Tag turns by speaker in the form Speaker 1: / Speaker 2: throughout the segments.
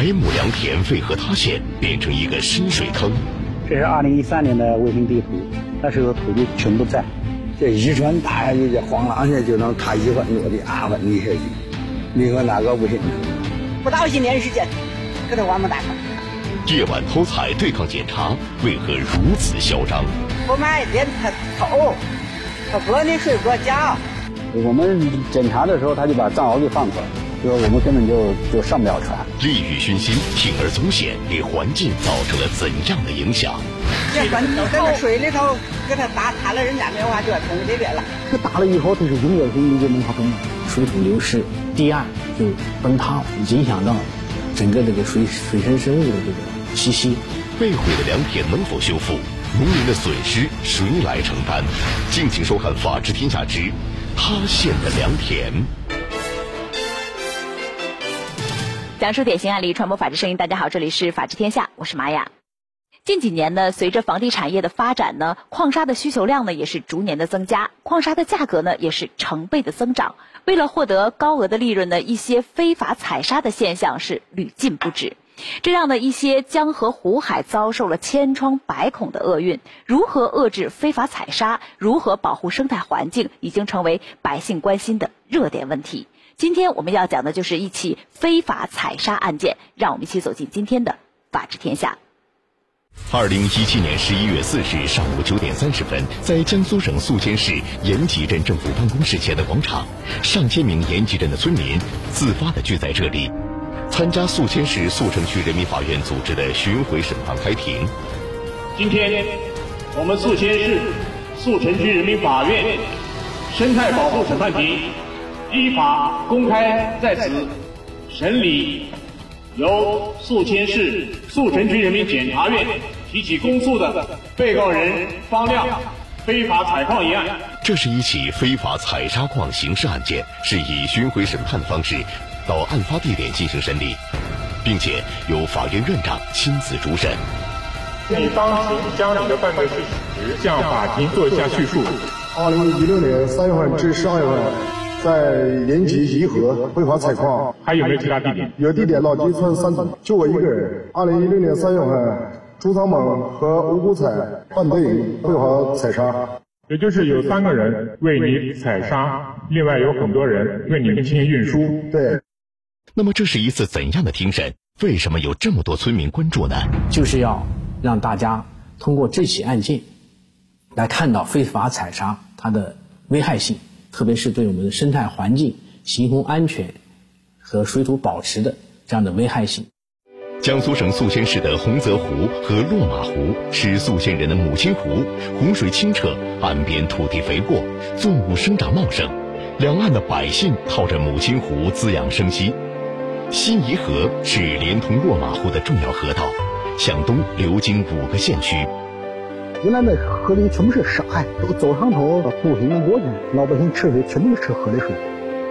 Speaker 1: 百亩良田为何塌陷，变成一个深水坑？
Speaker 2: 这是二零一三年的卫星地图，那时候土地全部在。
Speaker 3: 这渔船打下去，这黄浪线就能塌一万多的二分地下去，你说哪个不行？
Speaker 4: 不到一年时间，给他挖么大坑。
Speaker 1: 夜晚偷采对抗检查，为何如此嚣张？
Speaker 4: 不买连他偷，他割你水割脚。
Speaker 2: 我们检查的时候，他就把藏獒给放出来，就是我们根本就就上不了船。
Speaker 1: 利欲熏心，铤而走险，给环境造成了怎样的影响？
Speaker 4: 这个你在那水里头给他打塌了，人家没有话就要冲这边了。
Speaker 2: 这打了以后，它是永远是一个没法动了。
Speaker 5: 水土流失，堤岸就崩塌，影响到整个这个水水生生物的这个栖息。
Speaker 1: 被毁的良田能否修复？农民的损失谁来承担？敬请收看《法治天下之塌陷的良田》。
Speaker 6: 讲述典型案例，传播法治声音。大家好，这里是《法治天下》，我是玛雅。近几年呢，随着房地产业的发展呢，矿砂的需求量呢也是逐年的增加，矿砂的价格呢也是成倍的增长。为了获得高额的利润呢，一些非法采砂的现象是屡禁不止，这让呢一些江河湖海遭受了千疮百孔的厄运。如何遏制非法采砂，如何保护生态环境，已经成为百姓关心的热点问题。今天我们要讲的就是一起非法采砂案件，让我们一起走进今天的法治天下。
Speaker 1: 二零一七年十一月四日上午九点三十分，在江苏省宿迁市延吉镇政府办公室前的广场，上千名延吉镇的村民自发的聚在这里，参加宿迁市宿城区人民法院组织的巡回审判开庭。
Speaker 7: 今天，我们宿迁市宿城区人民法院生态保护审判庭依法公开在此审理由宿迁市宿城区人民检察院。提起公诉的被告人方亮非法采矿一案，
Speaker 1: 这是一起非法采砂矿刑事案件，是以巡回审判的方式到案发地点进行审理，并且由法院院长亲自主审。
Speaker 7: 你当时将你的犯罪事实向法庭做一下叙述。
Speaker 8: 二零一六年三月份至十二月份，在延吉颐和非法采矿，
Speaker 7: 还有没有其他地点？
Speaker 8: 有地点，老集村三组，就我一个人。二零一六年三月份。朱长猛和吴谷彩犯罪非法采砂，
Speaker 7: 也就是有三个人为你采砂，另外有很多人为你们进行运输。
Speaker 8: 对。
Speaker 1: 那么这是一次怎样的庭审？为什么有这么多村民关注呢？
Speaker 5: 就是要让大家通过这起案件，来看到非法采砂它的危害性，特别是对我们的生态环境、行洪安全和水土保持的这样的危害性。
Speaker 1: 江苏省宿迁市的洪泽湖和落马湖是宿迁人的母亲湖，湖水清澈，岸边土地肥沃，作物生长茂盛，两岸的百姓靠着母亲湖滋养生息。新沂河是连通落马湖的重要河道，向东流经五个县区。
Speaker 2: 原来那河里全部是沙呀，都走上头步行能过去，老百姓吃水全都是吃河里水。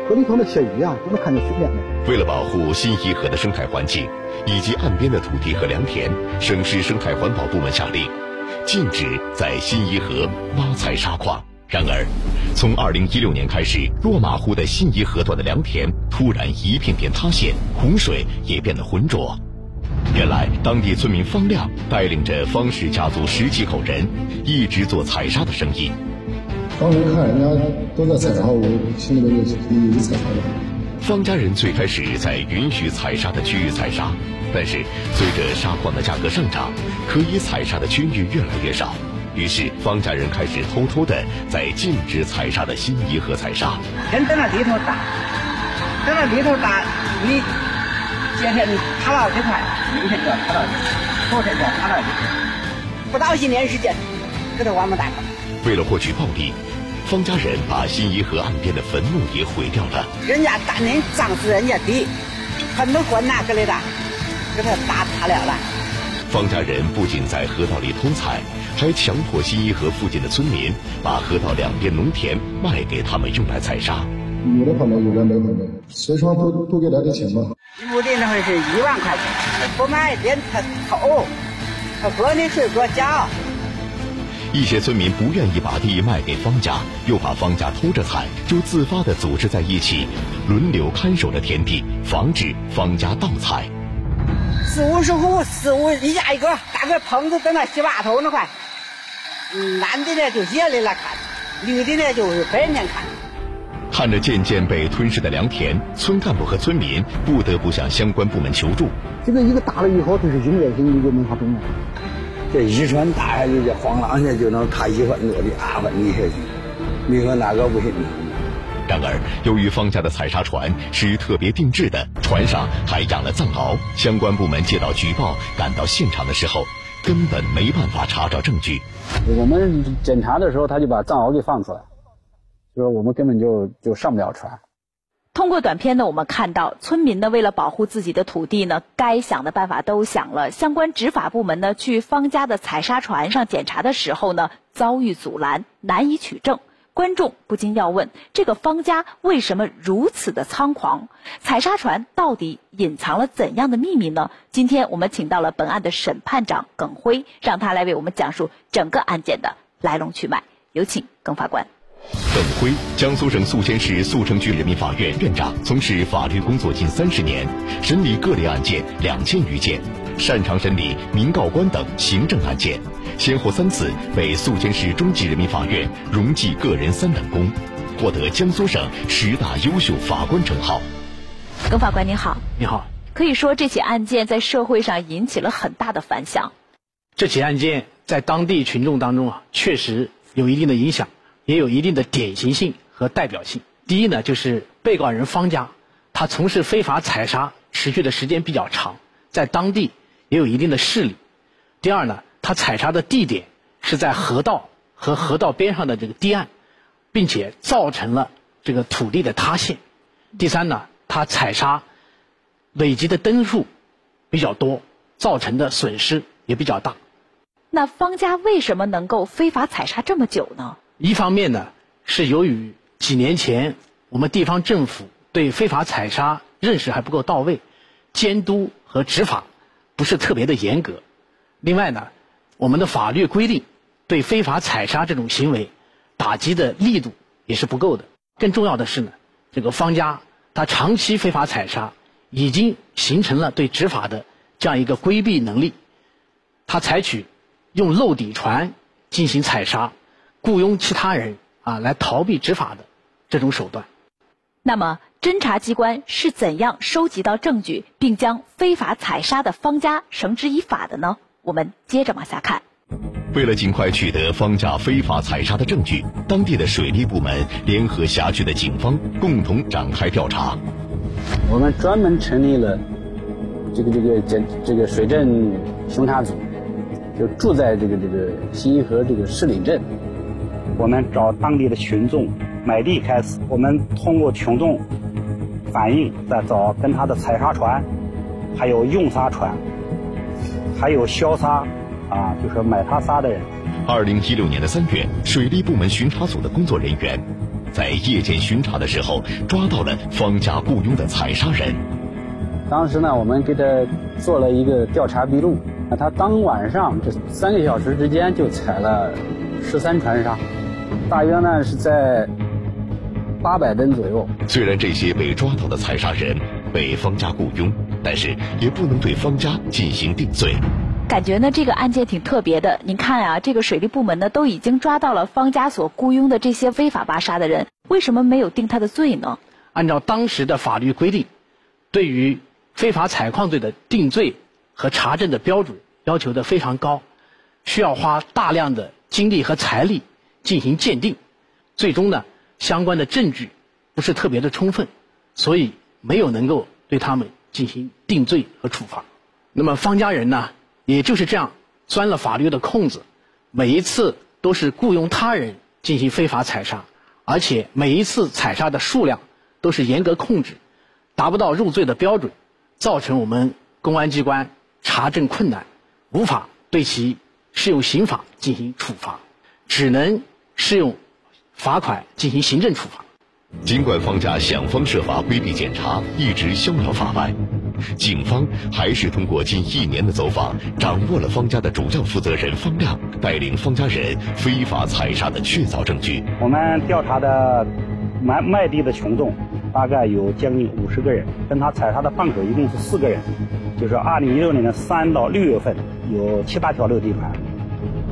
Speaker 2: 河里头的些鱼啊，都能看见水边的。
Speaker 1: 为了保护新沂河的生态环境以及岸边的土地和良田，省市生态环保部门下令，禁止在新沂河挖采砂矿。然而，从2016年开始，落马湖的新沂河段的良田突然一片片塌陷，洪水也变得浑浊。原来，当地村民方亮带领着方氏家族十几口人，一直做采砂的生意。
Speaker 8: 当时看人家都在采砂，我心里面就一直采砂的。
Speaker 1: 方家人最开始在允许采砂的区域采砂，但是随着砂矿的价格上涨，可以采砂的区域越来越少，于是方家人开始偷偷的在禁止采砂的新沂河采砂。
Speaker 4: 人在那里头打，在那里头打，你今天他了这块，明天就要他了，后天就要他了，不到一年时间，给他挖么大坑。
Speaker 1: 为了获取暴利。方家人把新沂河岸边的坟墓也毁掉了。
Speaker 4: 人家当年葬死人家地，很多管哪个来的，给他打塌了了。
Speaker 1: 方家人不仅在河道里偷采，还强迫新沂河附近的村民把河道两边农田卖给他们用来采砂。
Speaker 8: 有的房子有的没房子，随双都都给他的钱吧。
Speaker 4: 屋的那会是一万块钱，不卖连他偷，他割你水割脚。
Speaker 1: 一些村民不愿意把地卖给方家，又怕方家偷着采，就自发的组织在一起，轮流看守着田地，防止方家盗采。
Speaker 4: 四五十户，四五一家一个，大个棚子在那洗把头那块。男的呢就夜里来看，女的呢就是白天看。
Speaker 1: 看着渐渐被吞噬的良田，村干部和村民不得不向相关部门求助。
Speaker 2: 这个一个大了以后，这是永远性的一个文化重要。
Speaker 3: 这一船打下去，这晃啷下就能塌一万多的二分地下去。你说哪个不行？
Speaker 1: 然而，由于方家的采砂船是特别定制的，船上还养了藏獒，相关部门接到举报，赶到现场的时候，根本没办法查找证据。
Speaker 9: 我们检查的时候，他就把藏獒给放出来，就是我们根本就就上不了船。
Speaker 6: 通过短片呢，我们看到村民呢为了保护自己的土地呢，该想的办法都想了。相关执法部门呢去方家的采砂船上检查的时候呢，遭遇阻拦，难以取证。观众不禁要问：这个方家为什么如此的猖狂？采砂船到底隐藏了怎样的秘密呢？今天我们请到了本案的审判长耿辉，让他来为我们讲述整个案件的来龙去脉。有请耿法官。
Speaker 1: 耿辉，江苏省宿迁市宿城区人民法院院长，从事法律工作近三十年，审理各类案件两千余件，擅长审理民告官等行政案件，先后三次被宿迁市中级人民法院荣记个人三等功，获得江苏省十大优秀法官称号。
Speaker 6: 耿法官您好，
Speaker 5: 你好。
Speaker 6: 可以说这起案件在社会上引起了很大的反响。
Speaker 5: 这起案件在当地群众当中啊，确实有一定的影响。也有一定的典型性和代表性。第一呢，就是被告人方家，他从事非法采砂持续的时间比较长，在当地也有一定的势力。第二呢，他采砂的地点是在河道和河道边上的这个堤岸，并且造成了这个土地的塌陷。第三呢，他采砂累积的灯数比较多，造成的损失也比较大。
Speaker 6: 那方家为什么能够非法采砂这么久呢？
Speaker 5: 一方面呢，是由于几年前我们地方政府对非法采砂认识还不够到位，监督和执法不是特别的严格。另外呢，我们的法律规定对非法采砂这种行为打击的力度也是不够的。更重要的是呢，这个方家他长期非法采砂，已经形成了对执法的这样一个规避能力。他采取用漏底船进行采砂。雇佣其他人啊来逃避执法的这种手段。
Speaker 6: 那么，侦查机关是怎样收集到证据，并将非法采砂的方家绳之以法的呢？我们接着往下看。
Speaker 1: 为了尽快取得方家非法采砂的证据，当地的水利部门联合辖区的警方共同展开调查。
Speaker 9: 我们专门成立了这个这个这这个水镇巡查组，就住在这个这个新义河这个市里镇。我们找当地的群众买地开始，我们通过群众反映，再找跟他的采砂船，还有用砂船，还有销砂，啊，就是买他砂的人。
Speaker 1: 二零一六年的三月，水利部门巡查组的工作人员在夜间巡查的时候，抓到了方家雇佣的采砂人。
Speaker 9: 当时呢，我们给他做了一个调查笔录，那他当晚上这三个小时之间就采了十三船砂。大约呢是在八百吨左右。
Speaker 1: 虽然这些被抓到的采砂人被方家雇佣，但是也不能对方家进行定罪。
Speaker 6: 感觉呢这个案件挺特别的。您看啊，这个水利部门呢都已经抓到了方家所雇佣的这些非法挖沙的人，为什么没有定他的罪呢？
Speaker 5: 按照当时的法律规定，对于非法采矿罪的定罪和查证的标准要求的非常高，需要花大量的精力和财力。进行鉴定，最终呢，相关的证据不是特别的充分，所以没有能够对他们进行定罪和处罚。那么方家人呢，也就是这样钻了法律的空子，每一次都是雇佣他人进行非法采砂，而且每一次采砂的数量都是严格控制，达不到入罪的标准，造成我们公安机关查证困难，无法对其适用刑法进行处罚。只能适用罚款进行行政处罚。
Speaker 1: 尽管方家想方设法规避检查，一直逍遥法外，警方还是通过近一年的走访，掌握了方家的主要负责人方亮带领方家人非法采砂的确凿证据。
Speaker 9: 我们调查的卖卖地的群众大概有将近五十个人，跟他采砂的贩口一共是四个人，就是二零一六年的三到六月份有七八条陆地船，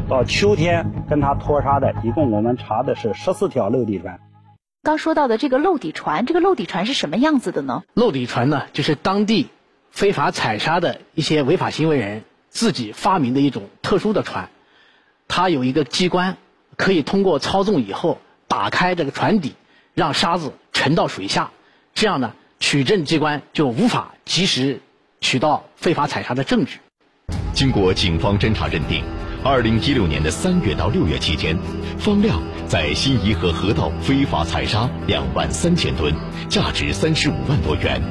Speaker 9: 到秋天跟他拖沙的，一共我们查的是十四条漏底船。
Speaker 6: 刚说到的这个漏底船，这个漏底船是什么样子的呢？
Speaker 5: 漏底船呢，就是当地非法采沙的一些违法行为人自己发明的一种特殊的船，它有一个机关，可以通过操纵以后打开这个船底，让沙子沉到水下，这样呢，取证机关就无法及时取到非法采沙的证据。
Speaker 1: 经过警方侦查认定，二零一六年的三月到六月期间，方亮。在新沂河河道非法采砂两万三千吨，价值三十五万多元。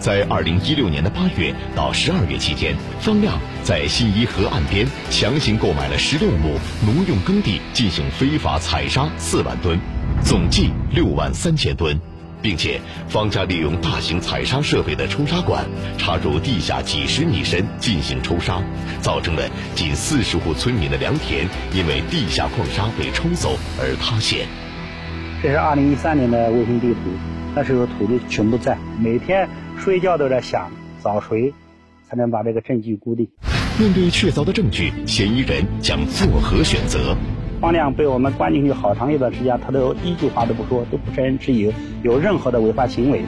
Speaker 1: 在二零一六年的八月到十二月期间，方亮在新沂河岸边强行购买了十六亩农用耕地进行非法采砂四万吨，总计六万三千吨。并且，方家利用大型采砂设备的抽砂管插入地下几十米深进行抽砂，造成了近四十户村民的良田因为地下矿砂被冲走而塌陷。
Speaker 9: 这是二零一三年的卫星地图，那时候土地全部在，每天睡觉都在想找谁才能把这个证据固定。
Speaker 1: 面对确凿的证据，嫌疑人将作何选择？
Speaker 9: 方亮被我们关进去好长一段时间，他都一句话都不说，都不承认自己有任何的违法行为。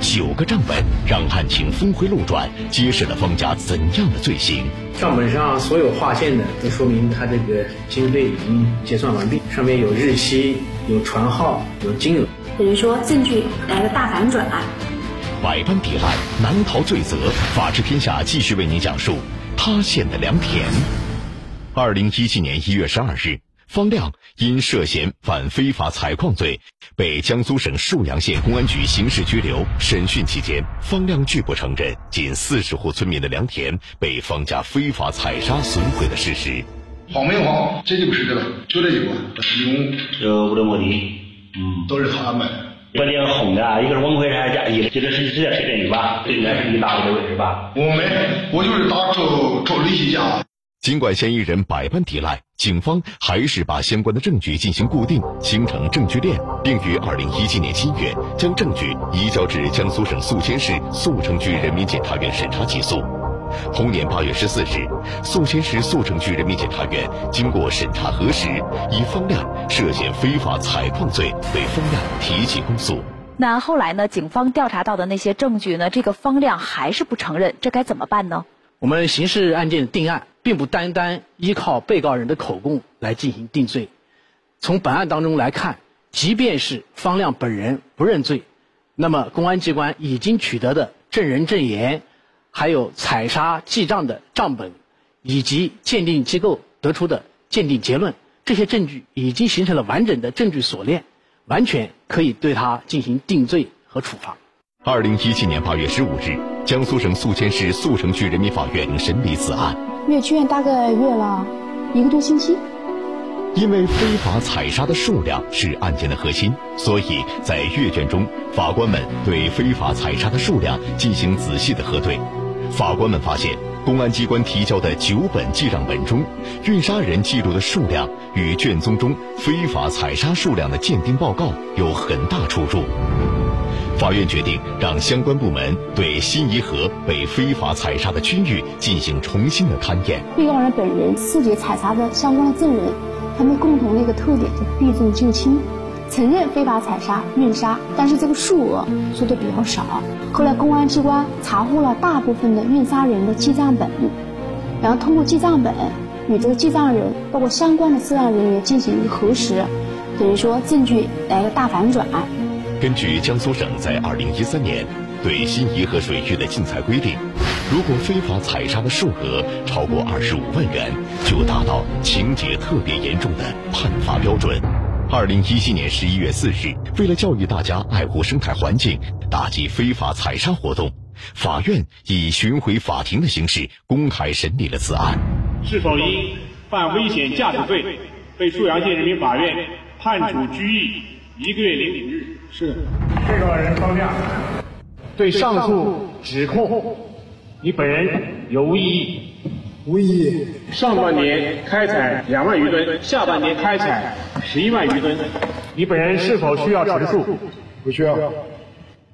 Speaker 1: 九个账本让案情峰回路转，揭示了方家怎样的罪行？
Speaker 5: 账本上所有划线的都说明他这个经费已经结算完毕，上面有日期、有船号、有金额。
Speaker 10: 等于说证据来个大反转。
Speaker 1: 百般抵赖，难逃罪责。法治天下继续为您讲述塌陷的良田。二零一七年一月十二日。方亮因涉嫌犯非法采矿罪，被江苏省沭阳县公安局刑事拘留。审讯期间，方亮拒不承认近四十户村民的良田被方家非法采砂损毁的事实。
Speaker 8: 谎没谎，这就不是这个，就这一个，一共
Speaker 11: 就五六亩地，
Speaker 8: 嗯，都是他安排。
Speaker 11: 把两个空的，一个是王奎山家一，这个是直接谁证据吧？这应该是你打的位置吧？
Speaker 8: 我没，我就是打周周立新家。
Speaker 1: 尽管嫌疑人百般抵赖，警方还是把相关的证据进行固定，形成证据链，并于二零一七年七月将证据移交至江苏省宿迁市宿城区人民检察院审查起诉。同年八月十四日，宿迁市宿城区人民检察院经过审查核实，以方亮涉嫌非法采矿罪对方亮提起公诉。
Speaker 6: 那后来呢？警方调查到的那些证据呢？这个方亮还是不承认，这该怎么办呢？
Speaker 5: 我们刑事案件的定案。并不单单依靠被告人的口供来进行定罪。从本案当中来看，即便是方亮本人不认罪，那么公安机关已经取得的证人证言，还有采砂记账的账本，以及鉴定机构得出的鉴定结论，这些证据已经形成了完整的证据锁链，完全可以对他进行定罪和处罚。
Speaker 1: 二零一七年八月十五日，江苏省宿迁市宿城区人民法院审理此案。
Speaker 10: 阅卷院大概阅了一个多星期。
Speaker 1: 因为非法采砂的数量是案件的核心，所以在阅卷中，法官们对非法采砂的数量进行仔细的核对。法官们发现，公安机关提交的九本记账本中，运砂人记录的数量与卷宗中非法采砂数量的鉴定报告有很大出入。法院决定让相关部门对新沂河被非法采砂的区域进行重新的勘验。
Speaker 10: 被告人本人、四节采砂的相关的证人，他们共同的一个特点就是避重就轻，承认非法采砂、运砂，但是这个数额说的比较少。后来公安机关查获了大部分的运砂人的记账本，然后通过记账本与这个记账人，包括相关的涉案人员进行一个核实，等于说证据来个大反转。
Speaker 1: 根据江苏省在二零一三年对新沂河水域的禁采规定，如果非法采沙的数额超过二十五万元，就达到情节特别严重的判罚标准。二零一七年十一月四日，为了教育大家爱护生态环境，打击非法采砂活动，法院以巡回法庭的形式公开审理了此案。
Speaker 7: 是否因犯危险驾驶罪，被沭阳县人民法院判处拘役一个月零五日？
Speaker 8: 是，
Speaker 7: 被告人方亮，对上述指控，你本人有无异议？
Speaker 8: 无异议。
Speaker 7: 上半年开采两万余吨，下半年开采十一万余吨，你本人是否需要陈述？
Speaker 8: 不需要。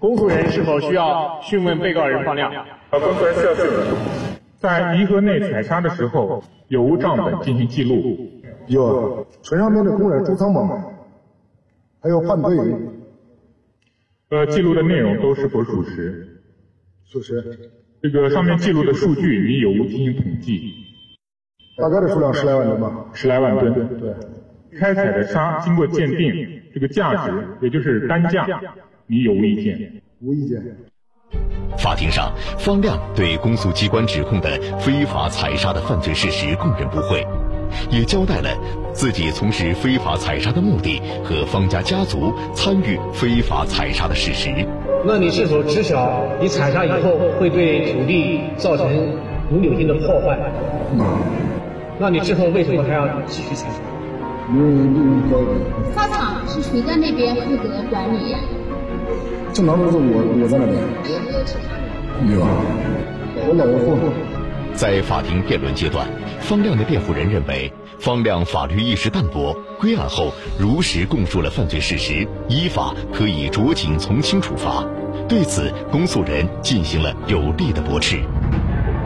Speaker 7: 公诉人是否需要讯问被告人方亮？
Speaker 12: 公诉人需要讯问。在颐和内采砂的时候，有无账本进行记录？
Speaker 8: 有，船上面的工人朱仓猛，还有范德营。
Speaker 12: 呃，记录的内容都是否属实？
Speaker 8: 属实。
Speaker 12: 这个上面记录的数据，你有无进行统计？
Speaker 8: 大概的数量十来万吨吧。
Speaker 12: 十来万吨。
Speaker 8: 对。
Speaker 12: 开采的沙经过鉴定，这个价值也就是单价，你有无意见？
Speaker 8: 无意见。
Speaker 1: 法庭上，方亮对公诉机关指控的非法采砂的犯罪事实供认不讳，也交代了自己从事非法采砂的目的和方家家族参与非法采砂的事实。
Speaker 5: 那你是否知晓你采砂以后会对土地造成永久性的破坏？那你之后为什么还要继续采砂？
Speaker 10: 沙场是谁在那边负责管理？
Speaker 8: 正常都是我我在那边。有啊，我老婆。
Speaker 1: 在法庭辩论阶段，方亮的辩护人认为，方亮法律意识淡薄，归案后如实供述了犯罪事实，依法可以酌情从轻处罚。对此，公诉人进行了有力的驳斥。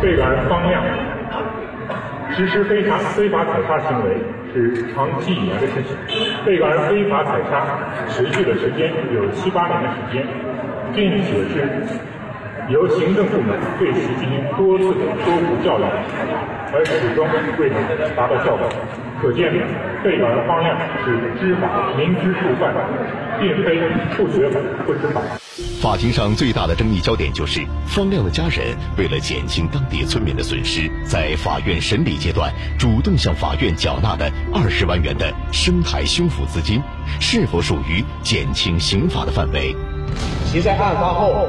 Speaker 12: 被告人方亮实施非法非法采砂行为是长期以来的事情，被告人非法采砂持续的时间有七八年的时间，并且是。由行政部门对其进行多次的说服教育，而始终未能达到效果，可见被告人方亮是知法明知故犯，并非不学法不知法。
Speaker 1: 法庭上最大的争议焦点就是方亮的家人为了减轻当地村民的损失，在法院审理阶段主动向法院缴纳的二十万元的生态修复资金，是否属于减轻刑罚的范围？
Speaker 5: 其在案发后。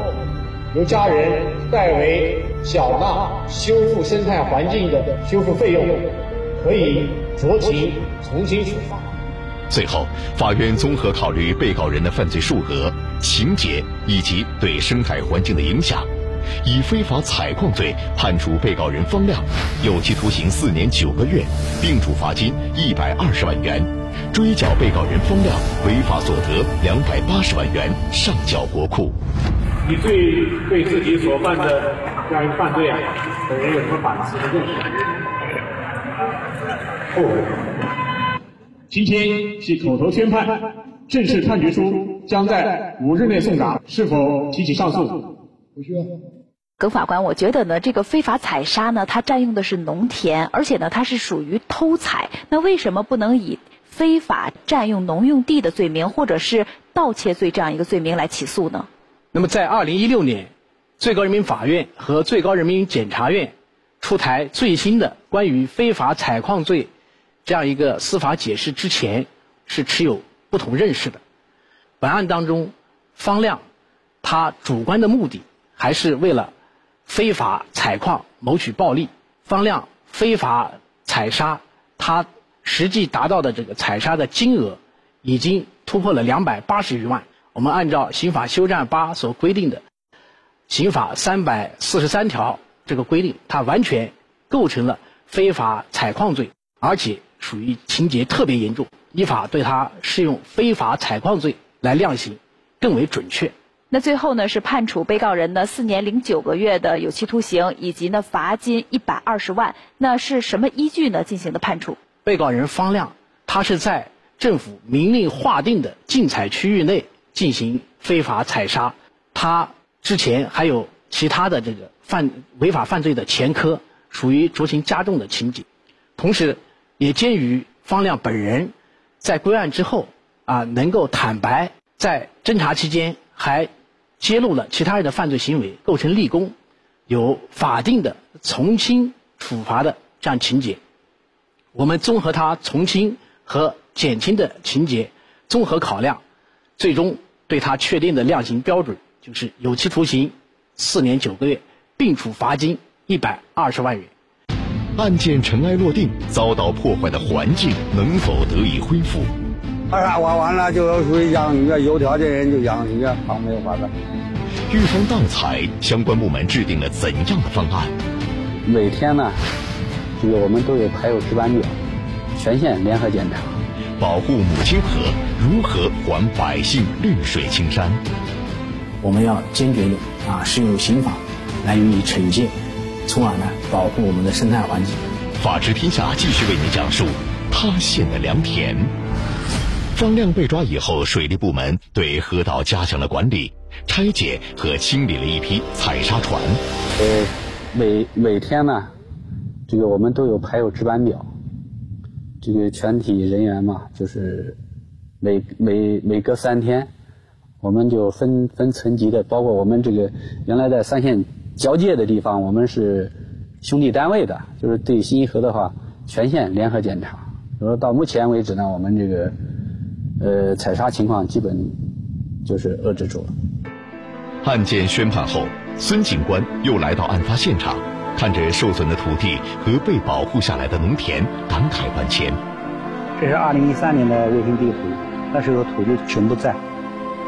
Speaker 5: 由家人代为缴纳修复生态环境的修复费用，可以酌情从轻处罚。
Speaker 1: 最后，法院综合考虑被告人的犯罪数额、情节以及对生态环境的影响，以非法采矿罪判处被告人方亮有期徒刑四年九个月，并处罚金一百二十万元，追缴被告人方亮违法所得两百八十万元，上缴国库。
Speaker 7: 你对对自己所犯的这样一个犯罪啊，本人有什么反思和认识？后悔。今天系口头宣判，正式判决书将在五日内送达，是否提起上诉？
Speaker 8: 不需要。
Speaker 6: 耿法官，我觉得呢，这个非法采砂呢，它占用的是农田，而且呢，它是属于偷采，那为什么不能以非法占用农用地的罪名，或者是盗窃罪这样一个罪名来起诉呢？
Speaker 5: 那么，在二零一六年，最高人民法院和最高人民检察院出台最新的关于非法采矿罪这样一个司法解释之前，是持有不同认识的。本案当中，方亮他主观的目的还是为了非法采矿谋取暴利。方亮非法采砂，他实际达到的这个采砂的金额已经突破了两百八十余万。我们按照刑法修正案八所规定的刑法三百四十三条这个规定，它完全构成了非法采矿罪，而且属于情节特别严重，依法对他适用非法采矿罪来量刑更为准确。
Speaker 6: 那最后呢是判处被告人呢四年零九个月的有期徒刑，以及呢罚金一百二十万。那是什么依据呢进行的判处？
Speaker 5: 被告人方亮，他是在政府明令划定的禁采区域内。进行非法采砂，他之前还有其他的这个犯违法犯罪的前科，属于酌情加重的情节。同时，也鉴于方亮本人在归案之后啊，能够坦白，在侦查期间还揭露了其他人的犯罪行为，构成立功，有法定的从轻处罚的这样情节。我们综合他从轻和减轻的情节，综合考量。最终对他确定的量刑标准就是有期徒刑四年九个月，并处罚金一百二十万元。
Speaker 1: 案件尘埃落定，遭到破坏的环境能否得以恢复？
Speaker 3: 二沙挖完了就要属于养鱼，有条件人就养鱼，旁没有法子。
Speaker 1: 预防盗采，相关部门制定了怎样的方案？
Speaker 9: 每天呢，这个我们都有排有值班表，全县联合检查。
Speaker 1: 保护母亲河，如何还百姓绿水青山？
Speaker 5: 我们要坚决的啊，使用刑法来予以惩戒，从而呢保护我们的生态环境。
Speaker 1: 法治天下继续为您讲述塌陷的良田。方亮被抓以后，水利部门对河道加强了管理，拆解和清理了一批采砂船。
Speaker 9: 呃，每每天呢，这个我们都有排有值班表，这个全体人员嘛，就是每每每隔三天，我们就分分层级的，包括我们这个原来在三线交界的地方，我们是。兄弟单位的，就是对新沂河的话，全线联合检查。就说到目前为止呢，我们这个呃采砂情况基本就是遏制住了。
Speaker 1: 案件宣判后，孙警官又来到案发现场，看着受损的土地和被保护下来的农田，感慨万千。
Speaker 13: 这是二零一三年的卫星地图，那时候土地全部在。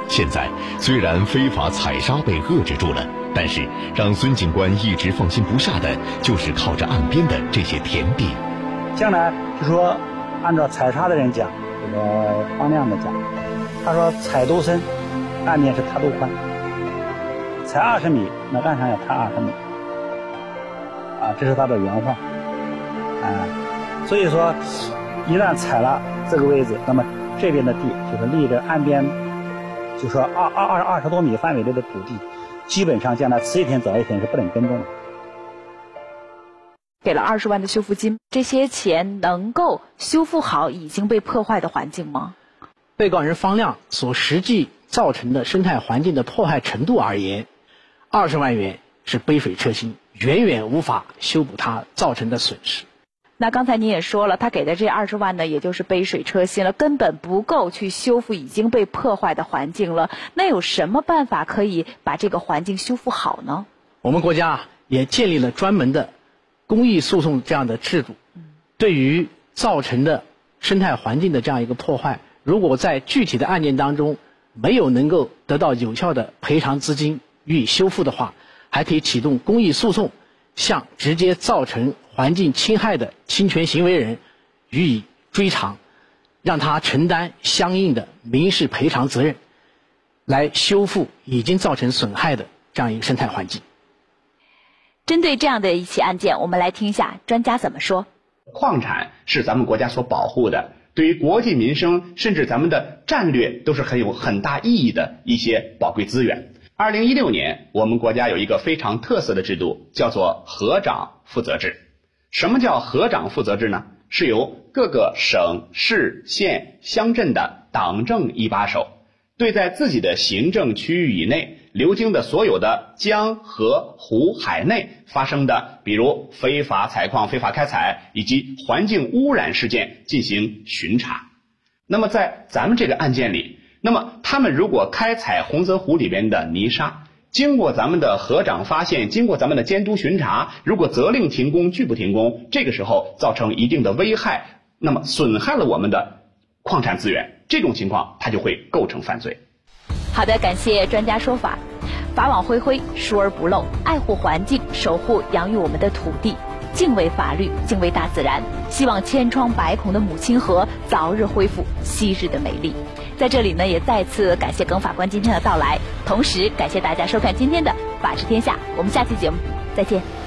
Speaker 1: 现在虽然非法采砂被遏制住了。但是，让孙警官一直放心不下的，就是靠着岸边的这些田地。
Speaker 13: 将来就说，按照采砂的人讲，这个方亮的讲，他说采多深，岸边是塌多宽。采二十米，那岸上要塌二十米。啊，这是他的原话。啊，所以说，一旦采了这个位置，那么这边的地就是离着岸边，就说二二二二十多米范围内的土地。基本上将来迟一天早一天是不能耕种的。
Speaker 6: 给了二十万的修复金，这些钱能够修复好已经被破坏的环境吗？
Speaker 5: 被告人方亮所实际造成的生态环境的破坏程度而言，二十万元是杯水车薪，远远无法修补他造成的损失。
Speaker 6: 那刚才您也说了，他给的这二十万呢，也就是杯水车薪了，根本不够去修复已经被破坏的环境了。那有什么办法可以把这个环境修复好呢？
Speaker 5: 我们国家也建立了专门的公益诉讼这样的制度，对于造成的生态环境的这样一个破坏，如果在具体的案件当中没有能够得到有效的赔偿资金予以修复的话，还可以启动公益诉讼，向直接造成。环境侵害的侵权行为人予以追偿，让他承担相应的民事赔偿责任，来修复已经造成损害的这样一个生态环境。
Speaker 6: 针对这样的一起案件，我们来听一下专家怎么说。
Speaker 14: 矿产是咱们国家所保护的，对于国计民生甚至咱们的战略都是很有很大意义的一些宝贵资源。二零一六年，我们国家有一个非常特色的制度，叫做河长负责制。什么叫河长负责制呢？是由各个省市县乡镇的党政一把手，对在自己的行政区域以内流经的所有的江河湖海内发生的，比如非法采矿、非法开采以及环境污染事件进行巡查。那么在咱们这个案件里，那么他们如果开采洪泽湖里边的泥沙，经过咱们的河长发现，经过咱们的监督巡查，如果责令停工拒不停工，这个时候造成一定的危害，那么损害了我们的矿产资源，这种情况它就会构成犯罪。
Speaker 6: 好的，感谢专家说法，法网恢恢，疏而不漏，爱护环境，守护养育我们的土地，敬畏法律，敬畏大自然，希望千疮百孔的母亲河早日恢复昔日的美丽。在这里呢，也再次感谢耿法官今天的到来，同时感谢大家收看今天的《法治天下》，我们下期节目再见。